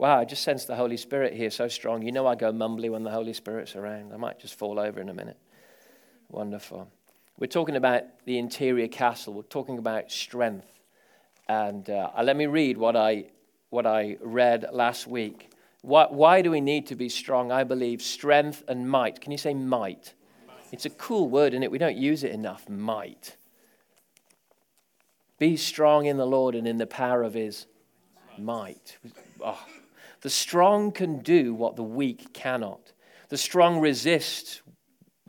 Wow, I just sense the Holy Spirit here so strong. You know, I go mumbly when the Holy Spirit's around. I might just fall over in a minute. Wonderful. We're talking about the interior castle, we're talking about strength. And uh, let me read what I, what I read last week. Why, why do we need to be strong? I believe strength and might. Can you say might? might? It's a cool word, isn't it? We don't use it enough. Might. Be strong in the Lord and in the power of his might. Oh. The strong can do what the weak cannot. The strong resist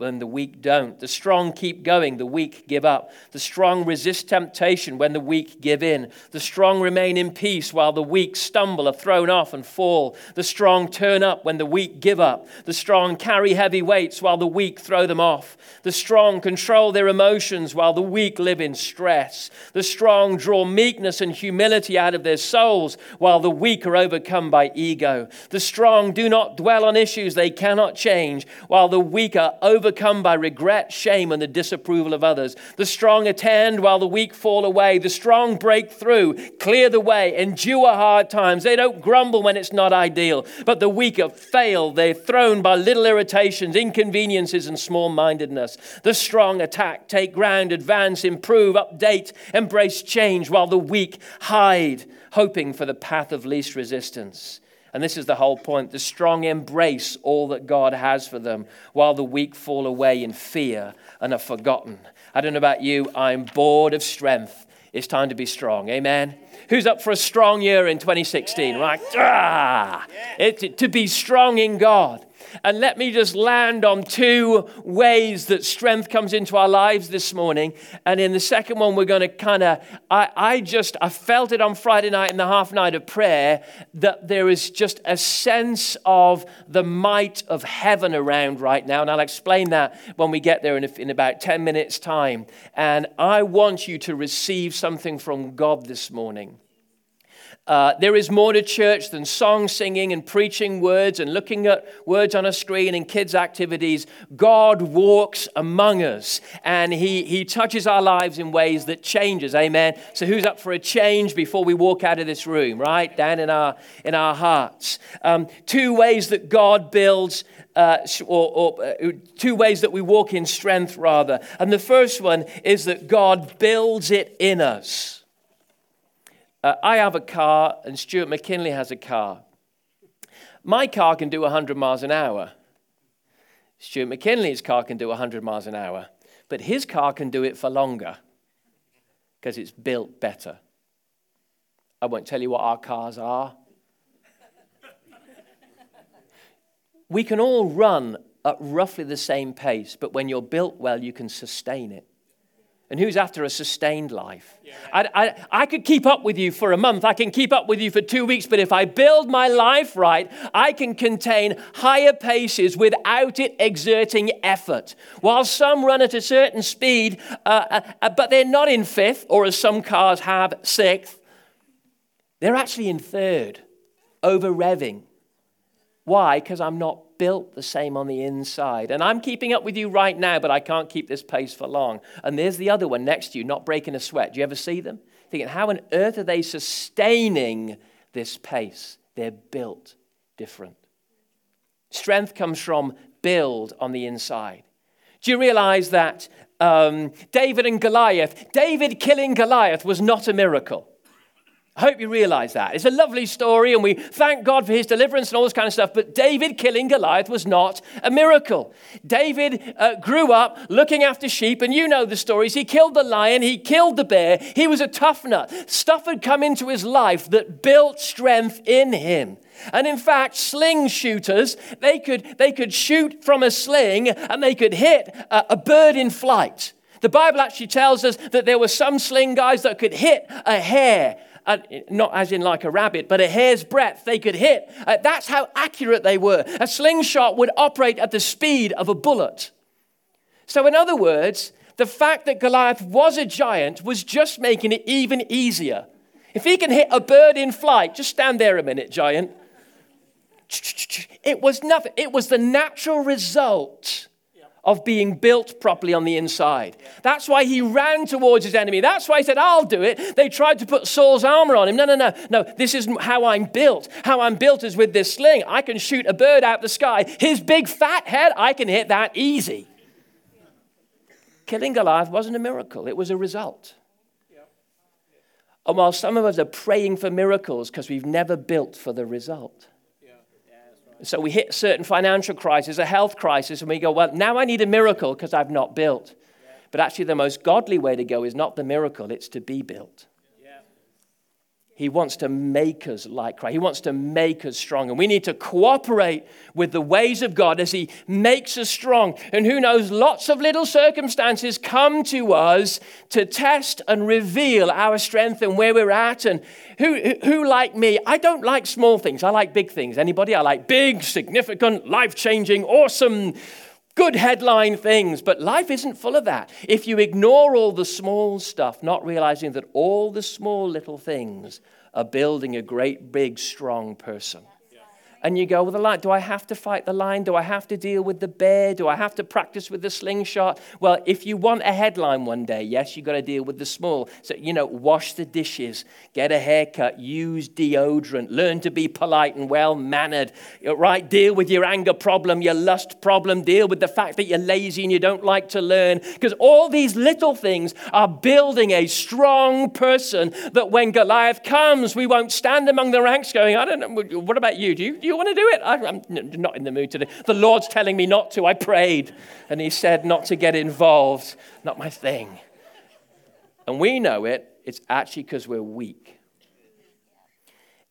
when the weak don't. The strong keep going, the weak give up. The strong resist temptation when the weak give in. The strong remain in peace while the weak stumble, are thrown off, and fall. The strong turn up when the weak give up. The strong carry heavy weights while the weak throw them off. The strong control their emotions while the weak live in stress. The strong draw meekness and humility out of their souls while the weak are overcome by ego. The strong do not dwell on issues they cannot change while the weak are overcome overcome by regret, shame, and the disapproval of others. The strong attend while the weak fall away. The strong break through, clear the way, endure hard times. They don't grumble when it's not ideal, but the weak have failed. They're thrown by little irritations, inconveniences, and small mindedness. The strong attack, take ground, advance, improve, update, embrace change, while the weak hide, hoping for the path of least resistance. And this is the whole point. The strong embrace all that God has for them, while the weak fall away in fear and are forgotten. I don't know about you, I'm bored of strength. It's time to be strong. Amen. Who's up for a strong year in 2016? Right? Ah, it, to be strong in God. And let me just land on two ways that strength comes into our lives this morning. And in the second one, we're going to kind of, I, I just, I felt it on Friday night in the half night of prayer that there is just a sense of the might of heaven around right now. And I'll explain that when we get there in, in about 10 minutes' time. And I want you to receive something from God this morning. Uh, there is more to church than song singing and preaching words and looking at words on a screen and kids' activities. God walks among us and he, he touches our lives in ways that changes. Amen. So, who's up for a change before we walk out of this room, right? Down in our, in our hearts. Um, two ways that God builds uh, or, or uh, two ways that we walk in strength, rather. And the first one is that God builds it in us. Uh, I have a car, and Stuart McKinley has a car. My car can do 100 miles an hour. Stuart McKinley's car can do 100 miles an hour, but his car can do it for longer because it's built better. I won't tell you what our cars are. we can all run at roughly the same pace, but when you're built well, you can sustain it and who's after a sustained life. Yeah. I, I, I could keep up with you for a month, I can keep up with you for two weeks, but if I build my life right, I can contain higher paces without it exerting effort. While some run at a certain speed, uh, uh, but they're not in fifth, or as some cars have, sixth, they're actually in third, over revving. Why? Because I'm not built the same on the inside. And I'm keeping up with you right now, but I can't keep this pace for long. And there's the other one next to you, not breaking a sweat. Do you ever see them? Thinking, how on earth are they sustaining this pace? They're built different. Strength comes from build on the inside. Do you realize that um, David and Goliath, David killing Goliath was not a miracle? I hope you realize that. It's a lovely story, and we thank God for his deliverance and all this kind of stuff. But David killing Goliath was not a miracle. David uh, grew up looking after sheep, and you know the stories. He killed the lion, he killed the bear. He was a tough nut. Stuff had come into his life that built strength in him. And in fact, sling shooters, they could, they could shoot from a sling and they could hit a, a bird in flight. The Bible actually tells us that there were some sling guys that could hit a hare uh, not as in like a rabbit, but a hair's breadth they could hit. Uh, that's how accurate they were. A slingshot would operate at the speed of a bullet. So, in other words, the fact that Goliath was a giant was just making it even easier. If he can hit a bird in flight, just stand there a minute, giant. It was nothing. It was the natural result of being built properly on the inside. That's why he ran towards his enemy. That's why he said, I'll do it. They tried to put Saul's armor on him. No, no, no, no. This isn't how I'm built. How I'm built is with this sling. I can shoot a bird out the sky. His big fat head, I can hit that easy. Killing Goliath wasn't a miracle, it was a result. And while some of us are praying for miracles because we've never built for the result. So we hit certain financial crisis, a health crisis, and we go, well, now I need a miracle because I've not built. But actually, the most godly way to go is not the miracle, it's to be built. He wants to make us like Christ. He wants to make us strong. And we need to cooperate with the ways of God as He makes us strong. And who knows, lots of little circumstances come to us to test and reveal our strength and where we're at. And who, who like me, I don't like small things. I like big things. Anybody? I like big, significant, life changing, awesome good headline things, but life isn't full of that. If you ignore all the small stuff, not realizing that all the small little things are building a great, big, strong person and you go, well, the lion, do I have to fight the lion? Do I have to deal with the bear? Do I have to practice with the slingshot? Well, if you want a headline one day, yes, you've got to deal with the small. So, you know, wash the dishes, get a haircut, use deodorant, learn to be polite and well mannered, right? Deal with your anger problem, your lust problem, deal with the fact that you're lazy and you don't like to learn. Because all these little things are building a strong person that when Goliath comes, we won't stand among the ranks going, I don't know, what about you? Do you, do you you want to do it? I, am not in the mood today. The Lord's telling me not to. I prayed, and He said not to get involved. Not my thing. And we know it. It's actually because we're weak.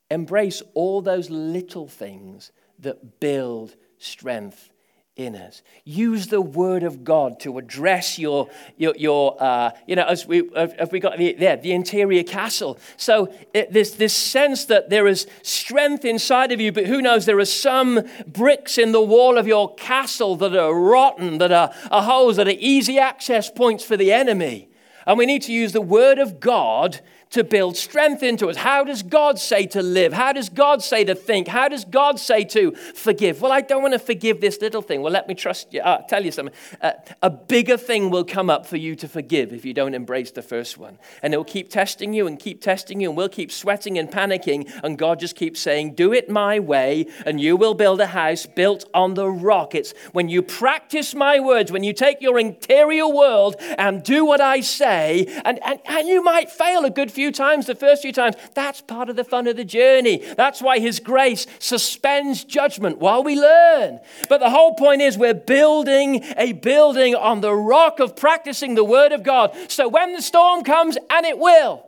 Embrace all those little things that build strength in us. Use the word of God to address your, your, your uh, you know, as we, have we got the, there, the interior castle. So it, there's this sense that there is strength inside of you, but who knows, there are some bricks in the wall of your castle that are rotten, that are, are holes, that are easy access points for the enemy. And we need to use the word of God to build strength into us. How does God say to live? How does God say to think? How does God say to forgive? Well, I don't want to forgive this little thing. Well, let me trust you. I'll tell you something. Uh, a bigger thing will come up for you to forgive if you don't embrace the first one. And it will keep testing you and keep testing you, and we'll keep sweating and panicking. And God just keeps saying, Do it my way, and you will build a house built on the rock. It's when you practice my words, when you take your interior world and do what I say, and, and, and you might fail a good few few times, the first few times, that's part of the fun of the journey. That's why His grace suspends judgment while we learn. But the whole point is we're building a building on the rock of practicing the Word of God. So when the storm comes, and it will,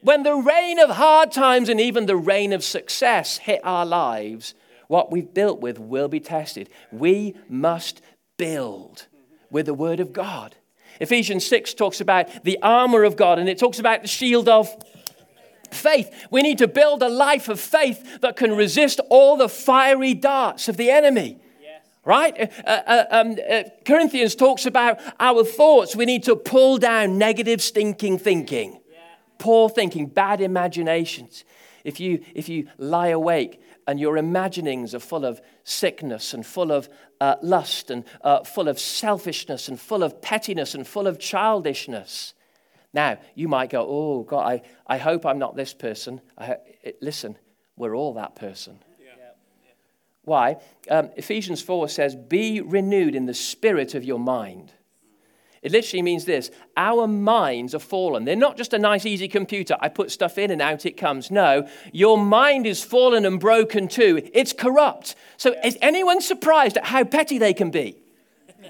when the rain of hard times and even the rain of success hit our lives, what we've built with will be tested. We must build with the Word of God. Ephesians 6 talks about the armor of God and it talks about the shield of faith. We need to build a life of faith that can resist all the fiery darts of the enemy. Right? Uh, uh, um, uh, Corinthians talks about our thoughts. We need to pull down negative, stinking thinking, yeah. poor thinking, bad imaginations. If you, if you lie awake and your imaginings are full of sickness and full of uh, lust and uh, full of selfishness and full of pettiness and full of childishness. Now, you might go, Oh, God, I, I hope I'm not this person. I, listen, we're all that person. Why? Um, Ephesians 4 says, Be renewed in the spirit of your mind. It literally means this our minds are fallen. They're not just a nice, easy computer. I put stuff in and out it comes. No, your mind is fallen and broken too. It's corrupt. So is anyone surprised at how petty they can be?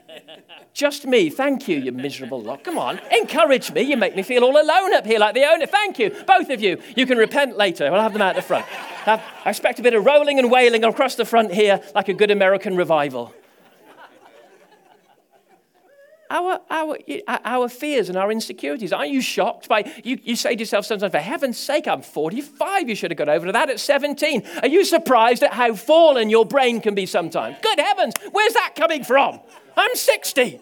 Just me. Thank you, you miserable lot. Come on, encourage me. You make me feel all alone up here like the owner. Thank you, both of you. You can repent later. We'll have them out the front. I expect a bit of rolling and wailing across the front here like a good American revival our, our, our fears and our insecurities. Aren't you shocked by, you, you say to yourself sometimes, for heaven's sake, I'm 45. You should have got over to that at 17. Are you surprised at how fallen your brain can be sometimes? Good heavens, where's that coming from? I'm 60.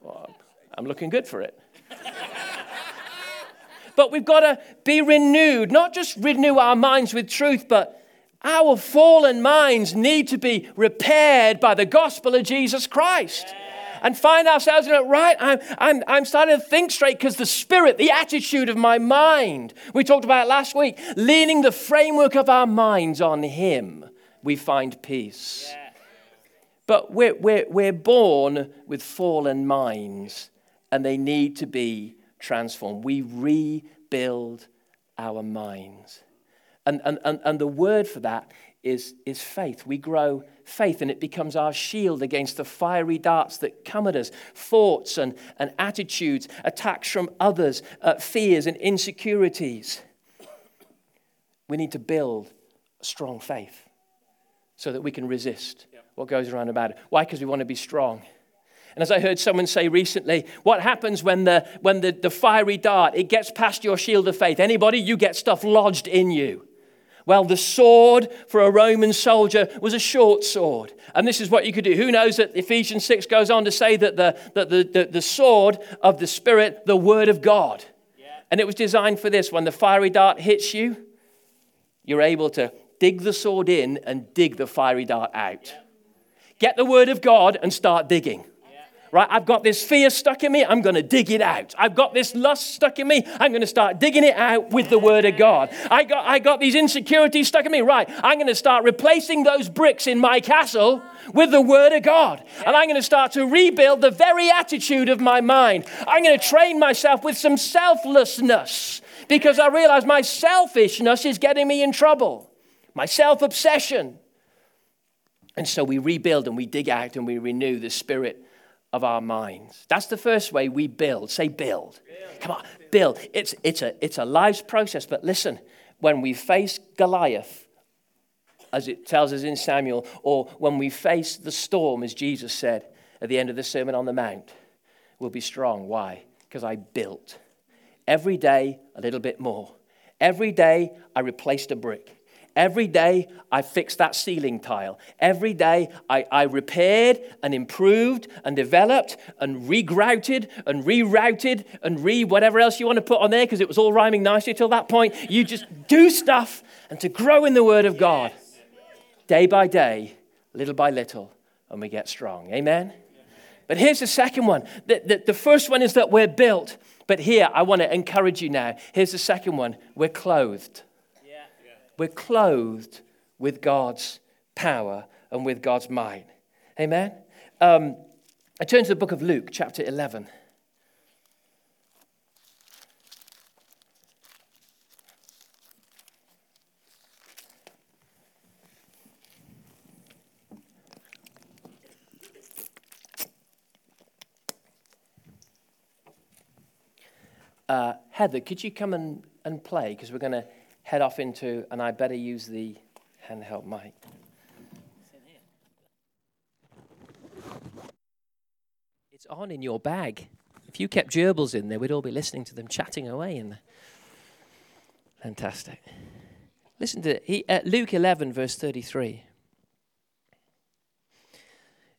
Well, I'm looking good for it. but we've got to be renewed, not just renew our minds with truth, but Our fallen minds need to be repaired by the gospel of Jesus Christ. And find ourselves in it, right? I'm, I'm, I'm starting to think straight because the spirit, the attitude of my mind, we talked about last week, leaning the framework of our minds on Him, we find peace. Yeah. But we're, we're, we're born with fallen minds and they need to be transformed. We rebuild our minds. And, and, and, and the word for that is, is faith. We grow faith, and it becomes our shield against the fiery darts that come at us thoughts and, and attitudes, attacks from others, uh, fears and insecurities. We need to build a strong faith so that we can resist yep. what goes around about it. Why? Because we want to be strong. And as I heard someone say recently, what happens when the, when the, the fiery dart, it gets past your shield of faith? Anybody? You get stuff lodged in you. Well, the sword for a Roman soldier was a short sword. And this is what you could do. Who knows that Ephesians 6 goes on to say that the, that the, the, the sword of the Spirit, the Word of God. Yeah. And it was designed for this. When the fiery dart hits you, you're able to dig the sword in and dig the fiery dart out. Get the word of God and start digging. Right? I've got this fear stuck in me. I'm going to dig it out. I've got this lust stuck in me. I'm going to start digging it out with the word of God. I got, I got these insecurities stuck in me. Right. I'm going to start replacing those bricks in my castle with the word of God. And I'm going to start to rebuild the very attitude of my mind. I'm going to train myself with some selflessness because I realize my selfishness is getting me in trouble my self obsession. And so we rebuild and we dig out and we renew the spirit of our minds. That's the first way we build. Say, build. build. Come on, build. It's, it's, a, it's a life's process, but listen, when we face Goliath, as it tells us in Samuel, or when we face the storm, as Jesus said at the end of the Sermon on the Mount, we'll be strong. Why? Because I built. Every day, a little bit more. Every day, I replaced a brick. Every day I fixed that ceiling tile. Every day I, I repaired and improved and developed and regrouted and rerouted and re whatever else you want to put on there because it was all rhyming nicely till that point. You just do stuff and to grow in the Word of God day by day, little by little, and we get strong. Amen? But here's the second one. The, the, the first one is that we're built. But here, I want to encourage you now. Here's the second one we're clothed. We're clothed with God's power and with God's might. Amen? Um, I turn to the book of Luke, chapter 11. Uh, Heather, could you come and, and play? Because we're going to head off into, and I better use the handheld mic. It's on in your bag. If you kept gerbils in there, we'd all be listening to them chatting away in there. Fantastic. Listen to he, uh, Luke 11, verse 33.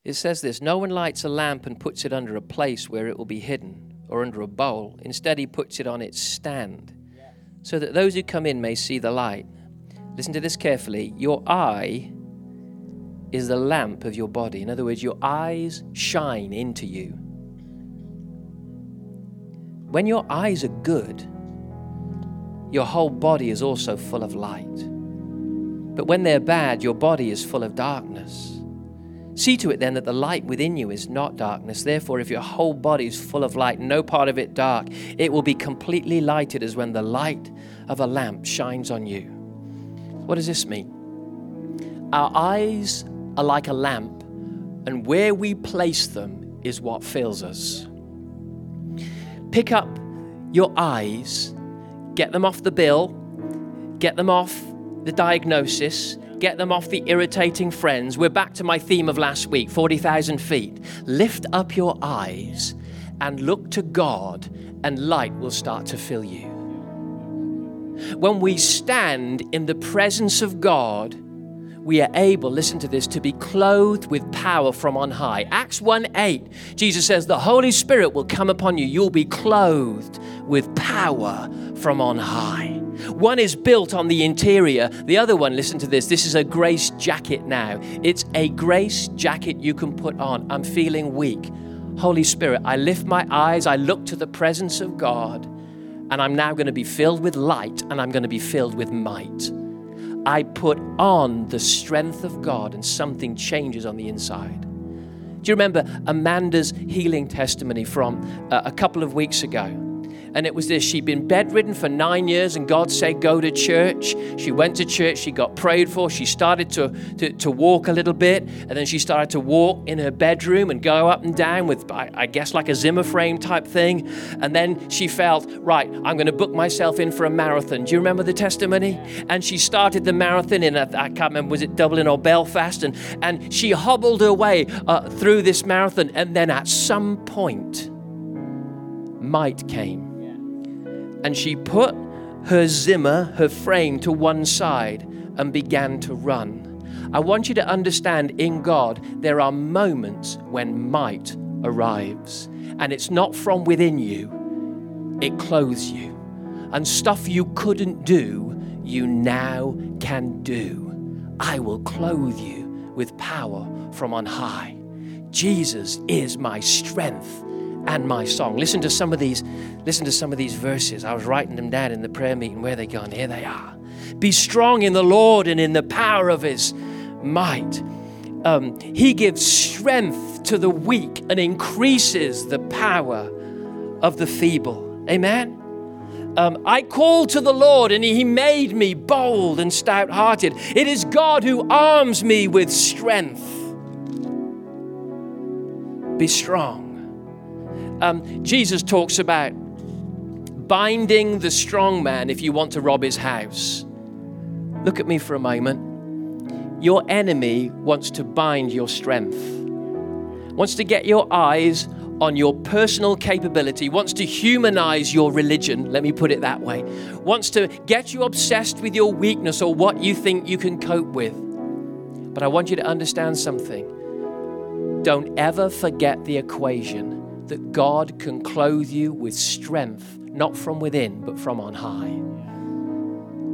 It says this No one lights a lamp and puts it under a place where it will be hidden or under a bowl. Instead, he puts it on its stand so that those who come in may see the light. Listen to this carefully. Your eye is the lamp of your body. In other words, your eyes shine into you. When your eyes are good, your whole body is also full of light. But when they're bad, your body is full of darkness. See to it then that the light within you is not darkness. Therefore, if your whole body is full of light, no part of it dark, it will be completely lighted as when the light of a lamp shines on you. What does this mean? Our eyes are like a lamp, and where we place them is what fills us. Pick up your eyes, get them off the bill, get them off the diagnosis, get them off the irritating friends. We're back to my theme of last week 40,000 feet. Lift up your eyes and look to God, and light will start to fill you. When we stand in the presence of God, we are able, listen to this, to be clothed with power from on high. Acts 1 8, Jesus says, The Holy Spirit will come upon you. You'll be clothed with power from on high. One is built on the interior. The other one, listen to this. This is a grace jacket now. It's a grace jacket you can put on. I'm feeling weak. Holy Spirit, I lift my eyes, I look to the presence of God, and I'm now going to be filled with light and I'm going to be filled with might. I put on the strength of God, and something changes on the inside. Do you remember Amanda's healing testimony from uh, a couple of weeks ago? And it was this she'd been bedridden for nine years, and God said, Go to church. She went to church, she got prayed for, she started to, to, to walk a little bit, and then she started to walk in her bedroom and go up and down with, I, I guess, like a Zimmer frame type thing. And then she felt, Right, I'm going to book myself in for a marathon. Do you remember the testimony? And she started the marathon in, I can't remember, was it Dublin or Belfast? And, and she hobbled her way uh, through this marathon, and then at some point, might came and she put her Zimmer, her frame, to one side and began to run. I want you to understand in God, there are moments when might arrives, and it's not from within you, it clothes you. And stuff you couldn't do, you now can do. I will clothe you with power from on high. Jesus is my strength and my song. Listen to some of these, listen to some of these verses. I was writing them down in the prayer meeting. Where they gone? Here they are. Be strong in the Lord and in the power of his might. Um, he gives strength to the weak and increases the power of the feeble. Amen. Um, I called to the Lord and He made me bold and stout hearted. It is God who arms me with strength. Be strong um, Jesus talks about binding the strong man if you want to rob his house. Look at me for a moment. Your enemy wants to bind your strength, wants to get your eyes on your personal capability, wants to humanize your religion, let me put it that way, wants to get you obsessed with your weakness or what you think you can cope with. But I want you to understand something. Don't ever forget the equation that God can clothe you with strength, not from within, but from on high.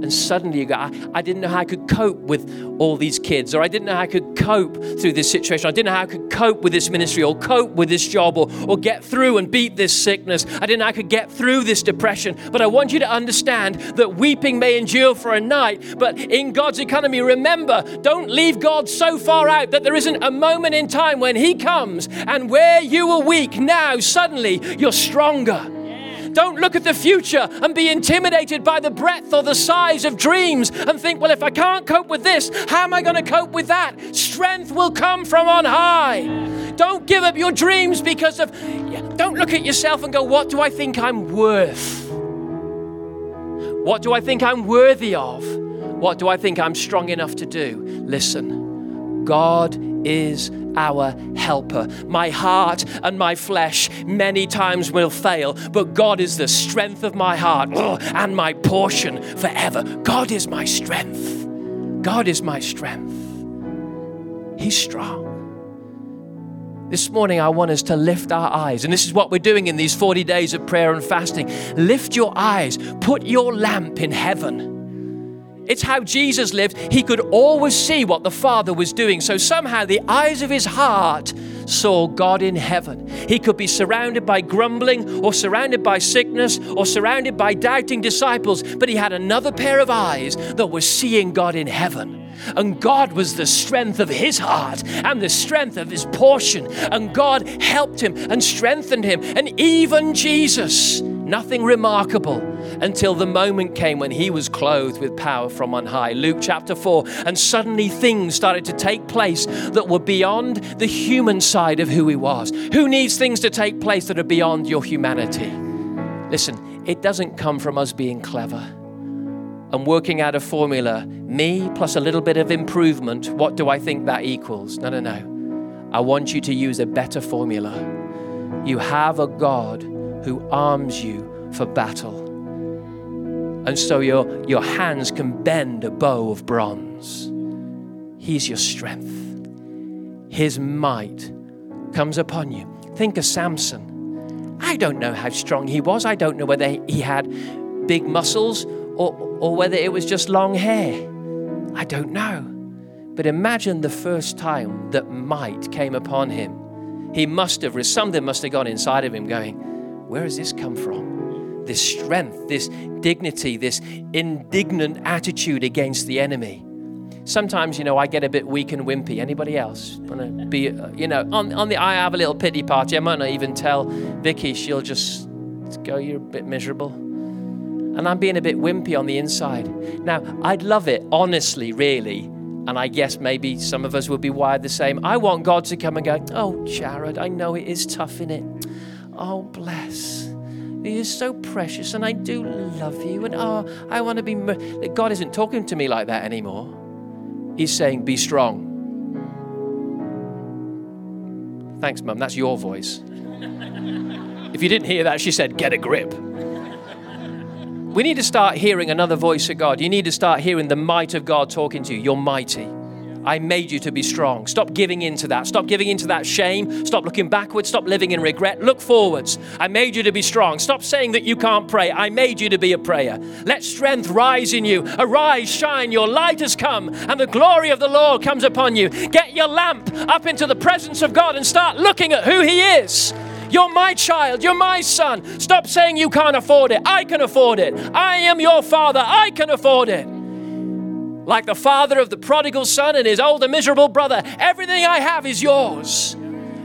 And suddenly you go, I, I, didn't know how I could cope with all these kids, or I didn't know how I could cope through this situation. I didn't know how I could cope with this ministry, or cope with this job, or, or get through and beat this sickness. I didn't know I could get through this depression. But I want you to understand that weeping may endure for a night, but in God's economy, remember, don't leave God so far out that there isn't a moment in time when He comes and where you were weak, now suddenly you're stronger. Don't look at the future and be intimidated by the breadth or the size of dreams and think, well, if I can't cope with this, how am I going to cope with that? Strength will come from on high. Don't give up your dreams because of, don't look at yourself and go, what do I think I'm worth? What do I think I'm worthy of? What do I think I'm strong enough to do? Listen, God is our helper. My heart and my flesh many times will fail, but God is the strength of my heart and my portion forever. God is my strength. God is my strength. He's strong. This morning, I want us to lift our eyes, and this is what we're doing in these 40 days of prayer and fasting. Lift your eyes, put your lamp in heaven it's how Jesus lived. He could always see what the Father was doing. So somehow the eyes of his heart saw God in heaven. He could be surrounded by grumbling or surrounded by sickness or surrounded by doubting disciples, but he had another pair of eyes that was seeing God in heaven. And God was the strength of his heart and the strength of his portion. And God helped him and strengthened him. And even Jesus Nothing remarkable until the moment came when he was clothed with power from on high. Luke chapter 4. And suddenly things started to take place that were beyond the human side of who he was. Who needs things to take place that are beyond your humanity? Listen, it doesn't come from us being clever and working out a formula. Me plus a little bit of improvement. What do I think that equals? No, no, no. I want you to use a better formula. You have a God who arms you for battle. And so your, your hands can bend a bow of bronze. He's your strength. His might comes upon you. Think of Samson. I don't know how strong he was. I don't know whether he had big muscles or, or whether it was just long hair. I don't know. But imagine the first time that might came upon him. He must have, something must have gone inside of him going, Where has this come from? This strength, this dignity, this indignant attitude against the enemy. Sometimes, you know, I get a bit weak and wimpy. Anybody else want to be, uh, you know, on, on the, I have a little pity party. I might not even tell Vicky. She'll just go, you're a bit miserable. And I'm being a bit wimpy on the inside. Now, I'd love it, honestly, really, and I guess maybe some of us would be wired the same. I want God to come and go, Oh, Jared, I know it is tough in it. Oh, bless. You're so precious, and I do love you. And oh, I want to be. God isn't talking to me like that anymore. He's saying, Be strong. Thanks, Mum. That's your voice. if you didn't hear that, she said, Get a grip. We need to start hearing another voice of God. You need to start hearing the might of God talking to you. You're mighty. I made you to be strong. Stop giving into that. Stop giving into that shame. Stop looking backwards. Stop living in regret. Look forwards. I made you to be strong. Stop saying that you can't pray. I made you to be a prayer. Let strength rise in you. Arise, shine. Your light has come, and the glory of the Lord comes upon you. Get your lamp up into the presence of God and start looking at who He is. You're my child. You're my son. Stop saying you can't afford it. I can afford it. I am your father. I can afford it. Like the father of the prodigal son and his older miserable brother, everything I have is yours.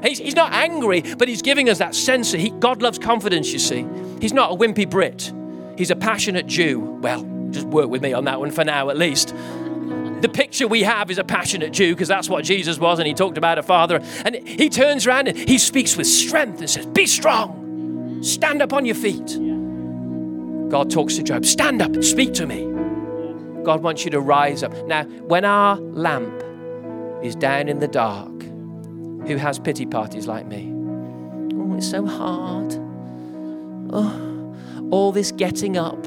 He's, he's not angry, but he's giving us that sense that he, God loves confidence, you see. He's not a wimpy Brit, he's a passionate Jew. Well, just work with me on that one for now, at least the picture we have is a passionate Jew because that's what Jesus was, and he talked about a father. And he turns around and he speaks with strength and says, Be strong, stand up on your feet. God talks to Job, Stand up and speak to me. God wants you to rise up. Now, when our lamp is down in the dark, who has pity parties like me? Oh, it's so hard. Oh, all this getting up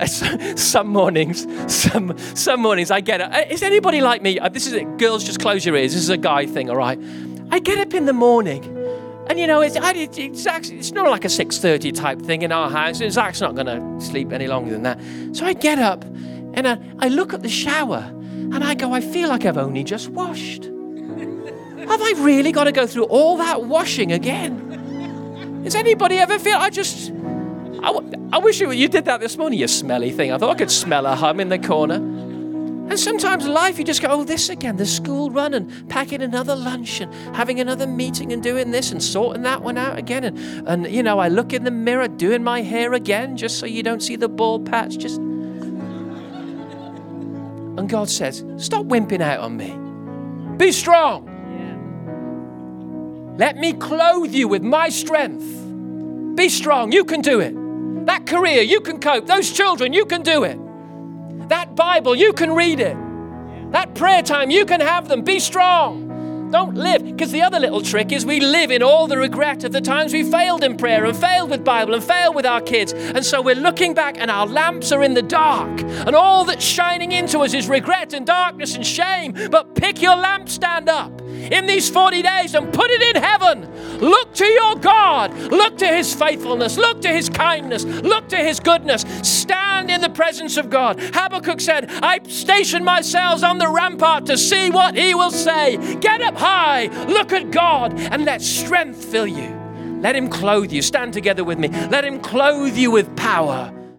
some mornings, some some mornings I get up. Uh, is anybody like me? Uh, this is it. Girls, just close your ears. This is a guy thing, all right? I get up in the morning, and you know, it's, it's, actually, it's not like a 6.30 type thing in our house. And Zach's not going to sleep any longer than that. So I get up, and I, I look at the shower, and I go, I feel like I've only just washed. Have I really got to go through all that washing again? Does anybody ever feel I just I wish you, you did that this morning, you smelly thing. I thought I could smell a hum in the corner. And sometimes life, you just go, oh, this again, the school run and packing another lunch and having another meeting and doing this and sorting that one out again. And, and you know, I look in the mirror doing my hair again just so you don't see the bald patch. Just. And God says, stop wimping out on me. Be strong. Let me clothe you with my strength. Be strong. You can do it. That career, you can cope. Those children, you can do it. That Bible, you can read it. That prayer time, you can have them. Be strong. Don't live. Because the other little trick is we live in all the regret of the times we failed in prayer and failed with Bible and failed with our kids. And so we're looking back and our lamps are in the dark. And all that's shining into us is regret and darkness and shame. But pick your lampstand up in these 40 days and put it in heaven. Look to your God. Look to his faithfulness. Look to his kindness. Look to his goodness. Stand in the presence of God. Habakkuk said, I station myself on the rampart to see what he will say. Get up high. Look at God and let strength fill you. Let him clothe you. Stand together with me. Let him clothe you with power